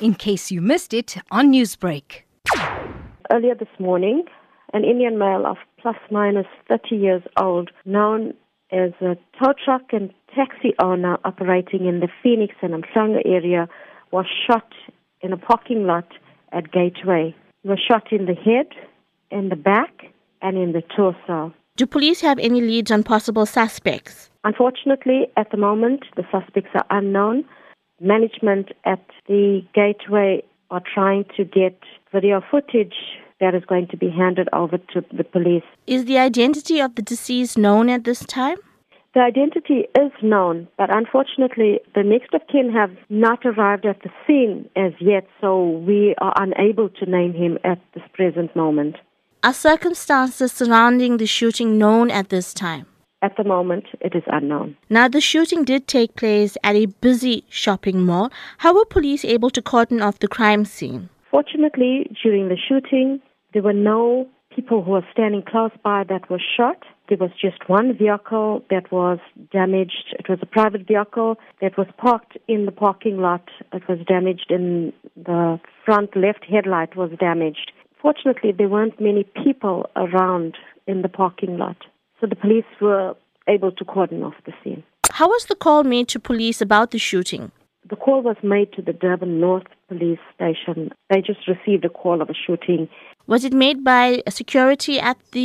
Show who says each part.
Speaker 1: in case you missed it on Newsbreak.
Speaker 2: Earlier this morning, an Indian male of plus minus 30 years old, known as a tow truck and taxi owner operating in the Phoenix and Umhlanga area, was shot in a parking lot at Gateway. He was shot in the head, in the back, and in the torso.
Speaker 3: Do police have any leads on possible suspects?
Speaker 2: Unfortunately, at the moment, the suspects are unknown. Management at the Gateway are trying to get video footage that is going to be handed over to the police.
Speaker 3: Is the identity of the deceased known at this time?
Speaker 2: The identity is known, but unfortunately, the next of kin have not arrived at the scene as yet, so we are unable to name him at this present moment.
Speaker 3: Are circumstances surrounding the shooting known at this time?
Speaker 2: At the moment, it is unknown.
Speaker 3: Now, the shooting did take place at a busy shopping mall. How were police able to cordon off the crime scene?
Speaker 2: Fortunately, during the shooting, there were no people who were standing close by that were shot. There was just one vehicle that was damaged. It was a private vehicle that was parked in the parking lot. It was damaged in the front left headlight was damaged. Fortunately, there weren't many people around in the parking lot. So the police were able to cordon off the scene.
Speaker 3: How was the call made to police about the shooting?
Speaker 2: The call was made to the Durban North Police Station. They just received a call of a shooting.
Speaker 3: Was it made by security at the